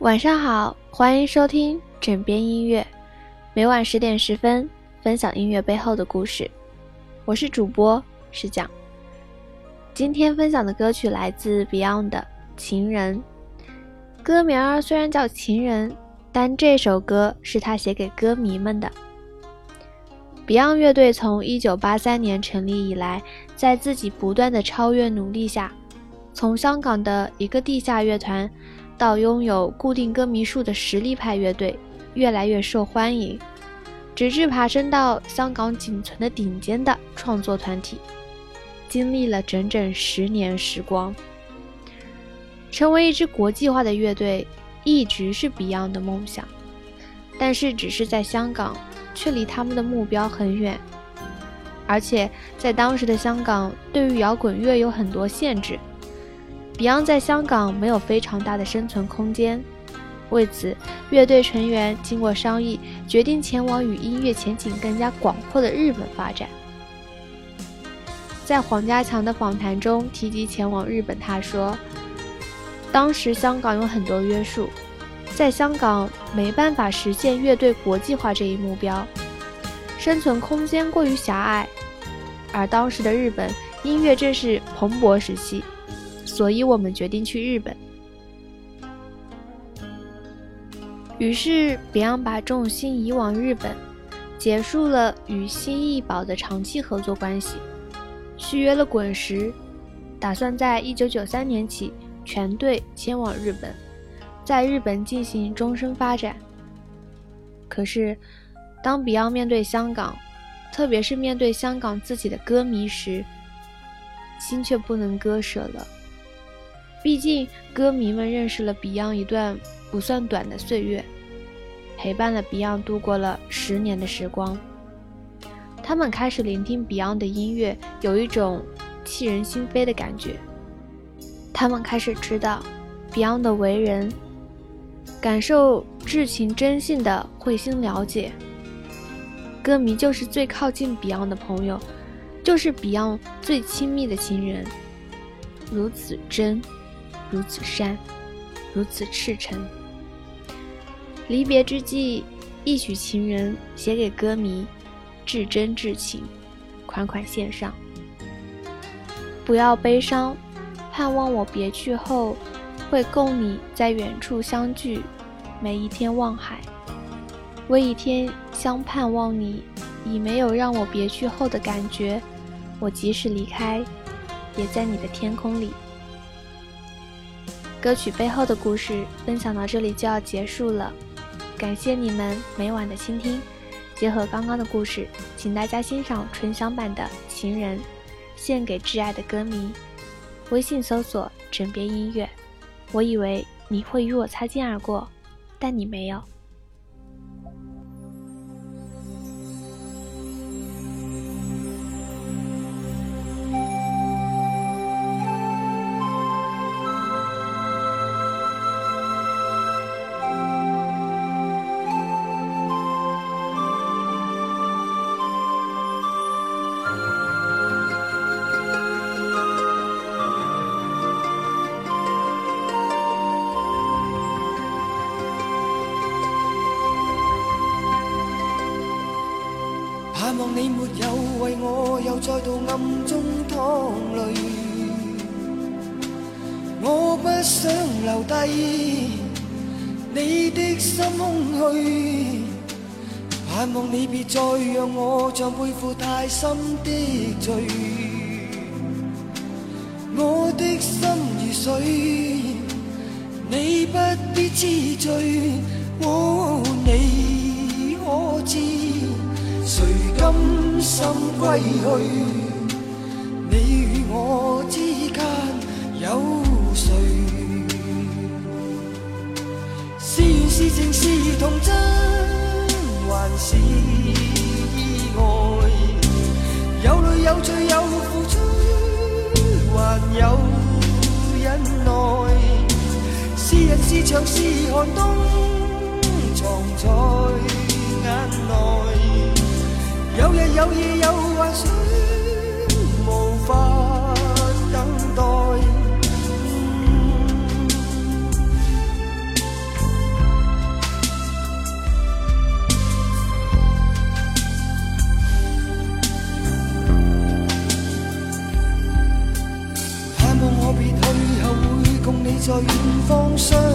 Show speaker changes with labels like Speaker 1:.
Speaker 1: 晚上好，欢迎收听枕边音乐，每晚十点十分分享音乐背后的故事。我是主播石讲。今天分享的歌曲来自 Beyond 的《情人》，歌名儿虽然叫《情人》，但这首歌是他写给歌迷们的。Beyond 乐队从1983年成立以来，在自己不断的超越努力下，从香港的一个地下乐团。到拥有固定歌迷数的实力派乐队，越来越受欢迎，直至爬升到香港仅存的顶尖的创作团体。经历了整整十年时光，成为一支国际化的乐队，一直是 Beyond 的梦想。但是，只是在香港，却离他们的目标很远。而且，在当时的香港，对于摇滚乐有很多限制。Beyond 在香港没有非常大的生存空间，为此，乐队成员经过商议，决定前往与音乐前景更加广阔的日本发展。在黄家强的访谈中提及前往日本，他说：“当时香港有很多约束，在香港没办法实现乐队国际化这一目标，生存空间过于狭隘，而当时的日本音乐正是蓬勃时期。”所以我们决定去日本。于是，Beyond 把重心移往日本，结束了与新艺宝的长期合作关系，续约了滚石，打算在一九九三年起全队迁往日本，在日本进行终身发展。可是，当 Beyond 面对香港，特别是面对香港自己的歌迷时，心却不能割舍了。毕竟，歌迷们认识了 Beyond 一段不算短的岁月，陪伴了 Beyond 度过了十年的时光。他们开始聆听 Beyond 的音乐，有一种沁人心扉的感觉。他们开始知道 Beyond 的为人，感受至情真性的会心了解。歌迷就是最靠近 Beyond 的朋友，就是 Beyond 最亲密的亲人，如此真。如此善，如此赤诚。离别之际，一曲情人写给歌迷，至真至情，款款献上。不要悲伤，盼望我别去后，会共你在远处相聚。每一天望海，为一天相盼望你，已没有让我别去后的感觉。我即使离开，也在你的天空里。歌曲背后的故事分享到这里就要结束了，感谢你们每晚的倾听。结合刚刚的故事，请大家欣赏纯享版的《情人》，献给挚爱的歌迷。微信搜索“枕边音乐”。我以为你会与我擦肩而过，但你没有。
Speaker 2: 望你没有为我又再度暗中淌泪，我不想留低你的心空虚。盼望你别再让我像背负太深的罪，我的心如水，你不必知罪，心归去？你与我之间有谁？是缘是情是童真，还是意外？有泪有罪有付出，还有忍耐。是人是墙是寒冬，藏在。有意有幻想，无法等待。盼望我别去后，会共你在远方相。